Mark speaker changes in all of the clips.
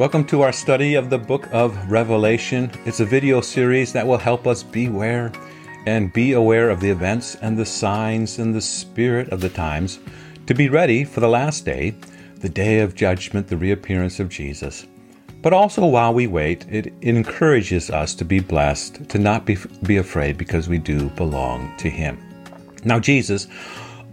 Speaker 1: Welcome to our study of the book of Revelation. It's a video series that will help us beware and be aware of the events and the signs and the spirit of the times to be ready for the last day, the day of judgment, the reappearance of Jesus. But also, while we wait, it encourages us to be blessed, to not be, be afraid because we do belong to Him. Now, Jesus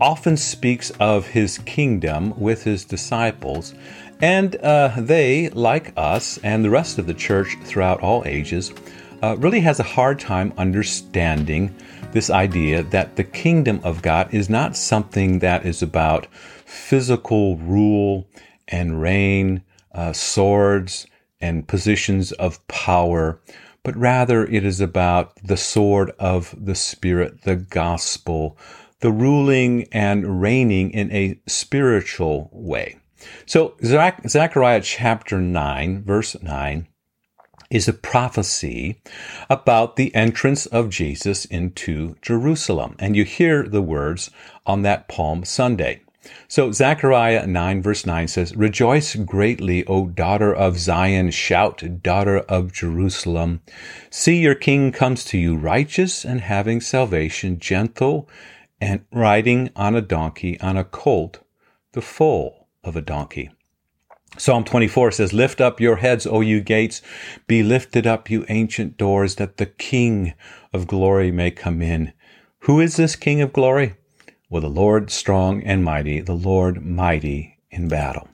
Speaker 1: often speaks of His kingdom with His disciples and uh, they, like us and the rest of the church throughout all ages, uh, really has a hard time understanding this idea that the kingdom of God is not something that is about physical rule and reign, uh, swords and positions of power, but rather it is about the sword of the Spirit, the gospel, the ruling and reigning in a spiritual way. So, Zach, Zechariah chapter 9, verse 9, is a prophecy about the entrance of Jesus into Jerusalem. And you hear the words on that Palm Sunday. So Zechariah 9 verse 9 says, Rejoice greatly, O daughter of Zion, shout, daughter of Jerusalem. See your king comes to you righteous and having salvation, gentle and riding on a donkey, on a colt, the foal of a donkey. Psalm 24 says, Lift up your heads, O you gates, be lifted up, you ancient doors, that the King of glory may come in. Who is this King of glory? Well, the Lord strong and mighty, the Lord mighty in battle.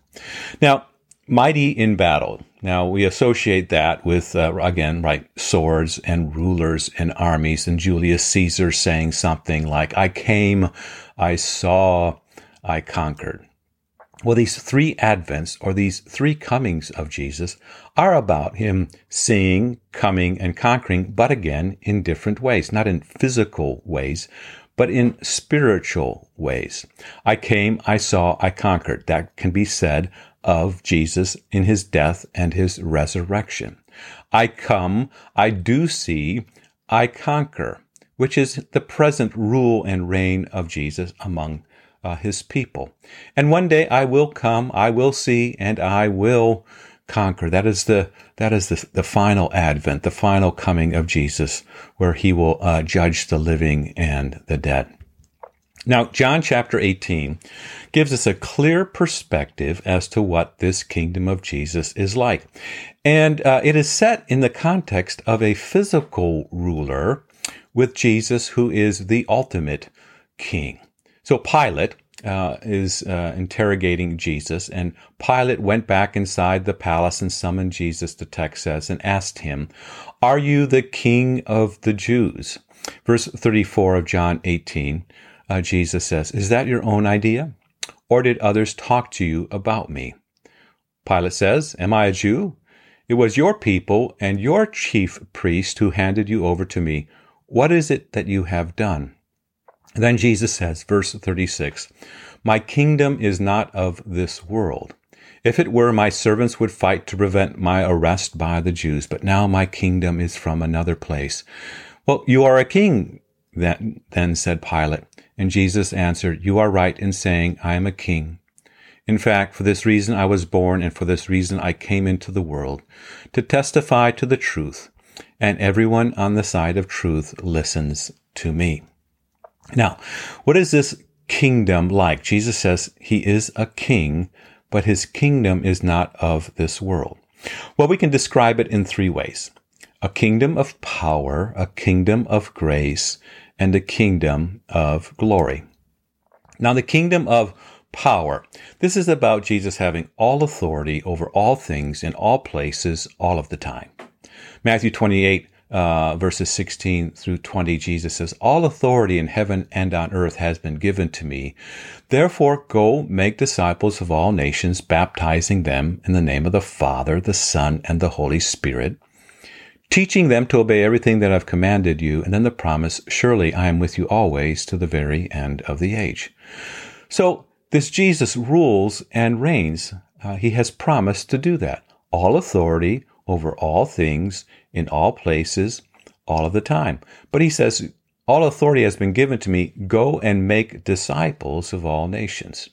Speaker 1: Now, mighty in battle. Now, we associate that with, uh, again, right, swords and rulers and armies, and Julius Caesar saying something like, I came, I saw, I conquered. Well, these three advents or these three comings of Jesus are about him seeing, coming, and conquering, but again, in different ways, not in physical ways, but in spiritual ways. I came, I saw, I conquered. That can be said of Jesus in his death and his resurrection. I come, I do see, I conquer, which is the present rule and reign of Jesus among uh, his people. And one day I will come, I will see, and I will conquer. That is the that is the, the final advent, the final coming of Jesus, where he will uh, judge the living and the dead. Now, John chapter 18 gives us a clear perspective as to what this kingdom of Jesus is like. And uh, it is set in the context of a physical ruler with Jesus, who is the ultimate king. So Pilate uh, is uh, interrogating Jesus, and Pilate went back inside the palace and summoned Jesus, the text says, and asked him, Are you the king of the Jews? Verse 34 of John 18, uh, Jesus says, Is that your own idea? Or did others talk to you about me? Pilate says, Am I a Jew? It was your people and your chief priest who handed you over to me. What is it that you have done? Then Jesus says, verse 36, My kingdom is not of this world. If it were, my servants would fight to prevent my arrest by the Jews, but now my kingdom is from another place. Well, you are a king, then, then said Pilate. And Jesus answered, You are right in saying, I am a king. In fact, for this reason I was born, and for this reason I came into the world, to testify to the truth. And everyone on the side of truth listens to me. Now, what is this kingdom like? Jesus says he is a king, but his kingdom is not of this world. Well, we can describe it in three ways a kingdom of power, a kingdom of grace, and a kingdom of glory. Now, the kingdom of power. This is about Jesus having all authority over all things in all places all of the time. Matthew 28 uh, verses 16 through 20, Jesus says, All authority in heaven and on earth has been given to me. Therefore, go make disciples of all nations, baptizing them in the name of the Father, the Son, and the Holy Spirit, teaching them to obey everything that I've commanded you. And then the promise, Surely I am with you always to the very end of the age. So, this Jesus rules and reigns. Uh, he has promised to do that. All authority over all things in all places, all of the time. But he says, All authority has been given to me. Go and make disciples of all nations.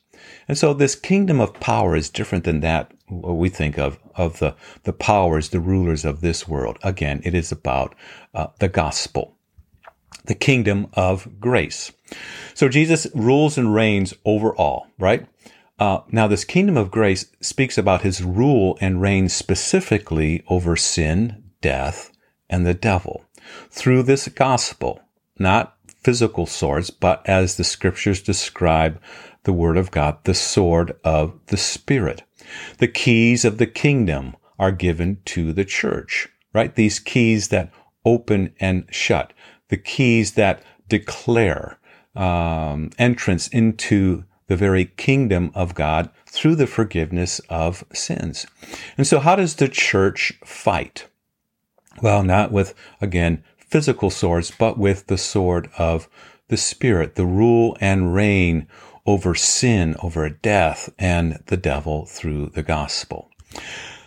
Speaker 1: And so this kingdom of power is different than that we think of of the the powers, the rulers of this world. Again, it is about uh, the gospel, the kingdom of grace. So Jesus rules and reigns over all, right? Uh, now, this kingdom of grace speaks about his rule and reign specifically over sin, death, and the devil through this gospel, not physical swords, but as the scriptures describe the word of God, the sword of the Spirit. The keys of the kingdom are given to the church, right? These keys that open and shut, the keys that declare um, entrance into the very kingdom of God through the forgiveness of sins. And so, how does the church fight? Well, not with, again, physical swords, but with the sword of the Spirit, the rule and reign over sin, over death, and the devil through the gospel.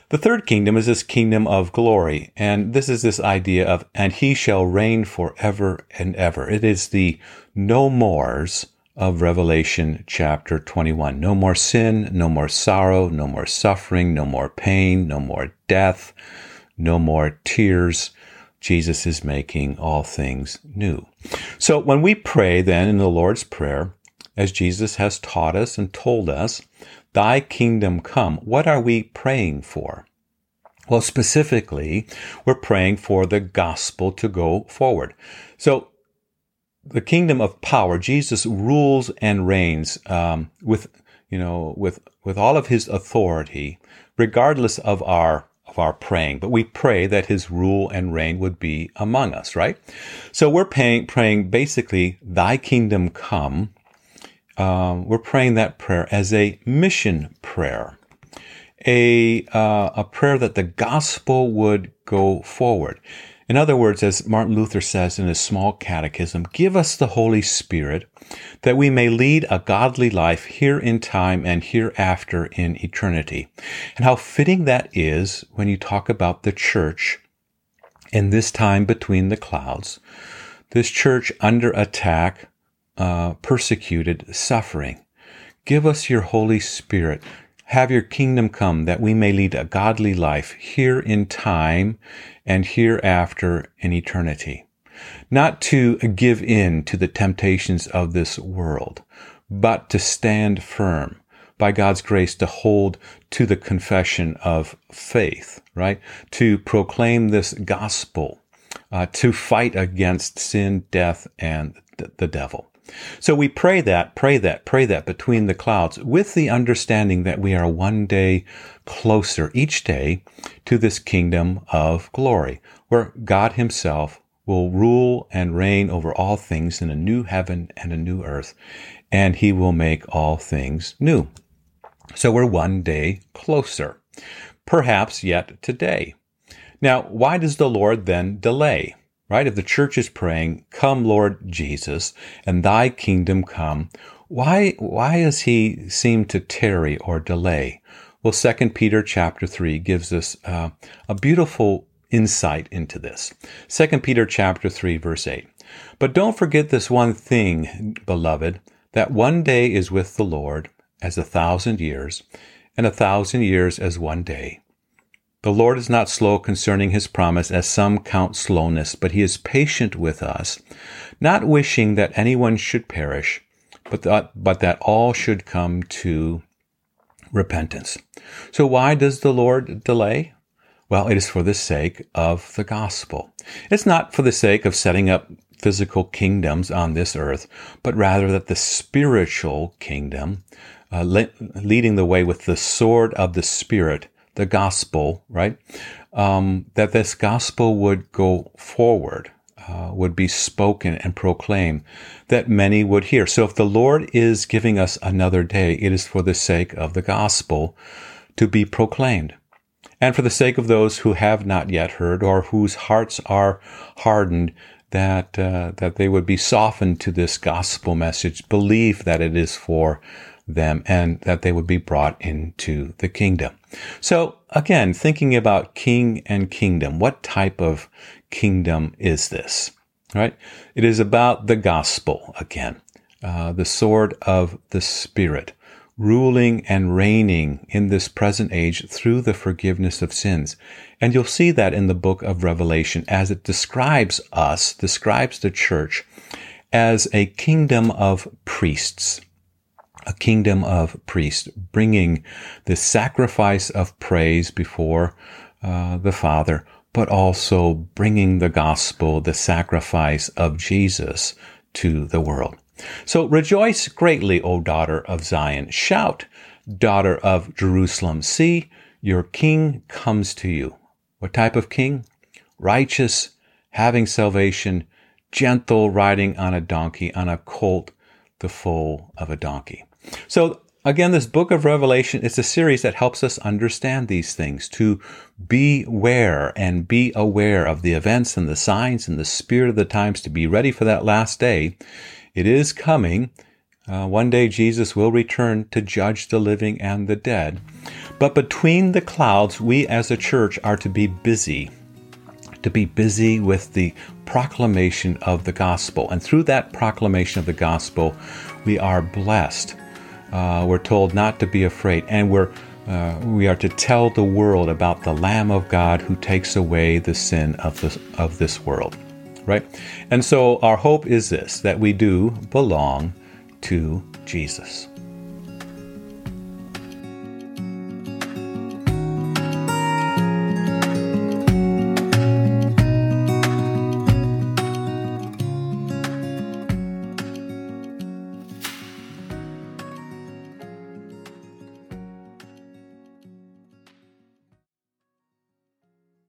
Speaker 1: The third kingdom is this kingdom of glory, and this is this idea of, and he shall reign forever and ever. It is the no mores of Revelation chapter 21. No more sin, no more sorrow, no more suffering, no more pain, no more death, no more tears. Jesus is making all things new. So when we pray then in the Lord's Prayer, as Jesus has taught us and told us, Thy kingdom come, what are we praying for? Well, specifically, we're praying for the gospel to go forward. So, the kingdom of power, Jesus rules and reigns um, with, you know, with with all of His authority, regardless of our of our praying. But we pray that His rule and reign would be among us, right? So we're praying, praying basically, Thy kingdom come, um, we're praying that prayer as a mission prayer, a uh, a prayer that the gospel would go forward. In other words, as Martin Luther says in his small catechism, give us the Holy Spirit that we may lead a godly life here in time and hereafter in eternity. And how fitting that is when you talk about the church in this time between the clouds. This church under attack uh, persecuted, suffering. Give us your Holy Spirit. Have your kingdom come that we may lead a godly life here in time and hereafter in eternity. Not to give in to the temptations of this world, but to stand firm by God's grace to hold to the confession of faith, right? To proclaim this gospel, uh, to fight against sin, death, and the devil. So we pray that, pray that, pray that between the clouds with the understanding that we are one day closer each day to this kingdom of glory where God himself will rule and reign over all things in a new heaven and a new earth, and he will make all things new. So we're one day closer, perhaps yet today. Now, why does the Lord then delay? Right? If the church is praying, come Lord Jesus, and thy kingdom come, why, why does he seem to tarry or delay? Well, Second Peter chapter 3 gives us uh, a beautiful insight into this. Second Peter chapter 3 verse 8. But don't forget this one thing, beloved, that one day is with the Lord as a thousand years, and a thousand years as one day. The Lord is not slow concerning his promise, as some count slowness, but he is patient with us, not wishing that anyone should perish, but that, but that all should come to repentance. So why does the Lord delay? Well, it is for the sake of the gospel. It's not for the sake of setting up physical kingdoms on this earth, but rather that the spiritual kingdom, uh, le- leading the way with the sword of the Spirit, the gospel, right? Um, that this gospel would go forward, uh, would be spoken and proclaimed, that many would hear. So if the Lord is giving us another day, it is for the sake of the gospel to be proclaimed. And for the sake of those who have not yet heard or whose hearts are hardened, that uh, that they would be softened to this gospel message, believe that it is for them, and that they would be brought into the kingdom. So again, thinking about king and kingdom, what type of kingdom is this? Right? It is about the gospel again, uh, the sword of the spirit, ruling and reigning in this present age through the forgiveness of sins. And you'll see that in the book of Revelation as it describes us, describes the church as a kingdom of priests. A kingdom of priests bringing the sacrifice of praise before uh, the Father, but also bringing the gospel, the sacrifice of Jesus to the world. So rejoice greatly, O daughter of Zion. Shout, daughter of Jerusalem. See, your king comes to you. What type of king? Righteous, having salvation, gentle, riding on a donkey, on a colt, the foal of a donkey. So again, this book of Revelation is a series that helps us understand these things, to beware and be aware of the events and the signs and the spirit of the times, to be ready for that last day it is coming. Uh, one day Jesus will return to judge the living and the dead. But between the clouds, we as a church are to be busy, to be busy with the proclamation of the gospel. And through that proclamation of the gospel, we are blessed. Uh, we're told not to be afraid, and we're uh, we are to tell the world about the Lamb of God who takes away the sin of this, of this world right? And so our hope is this that we do belong to Jesus.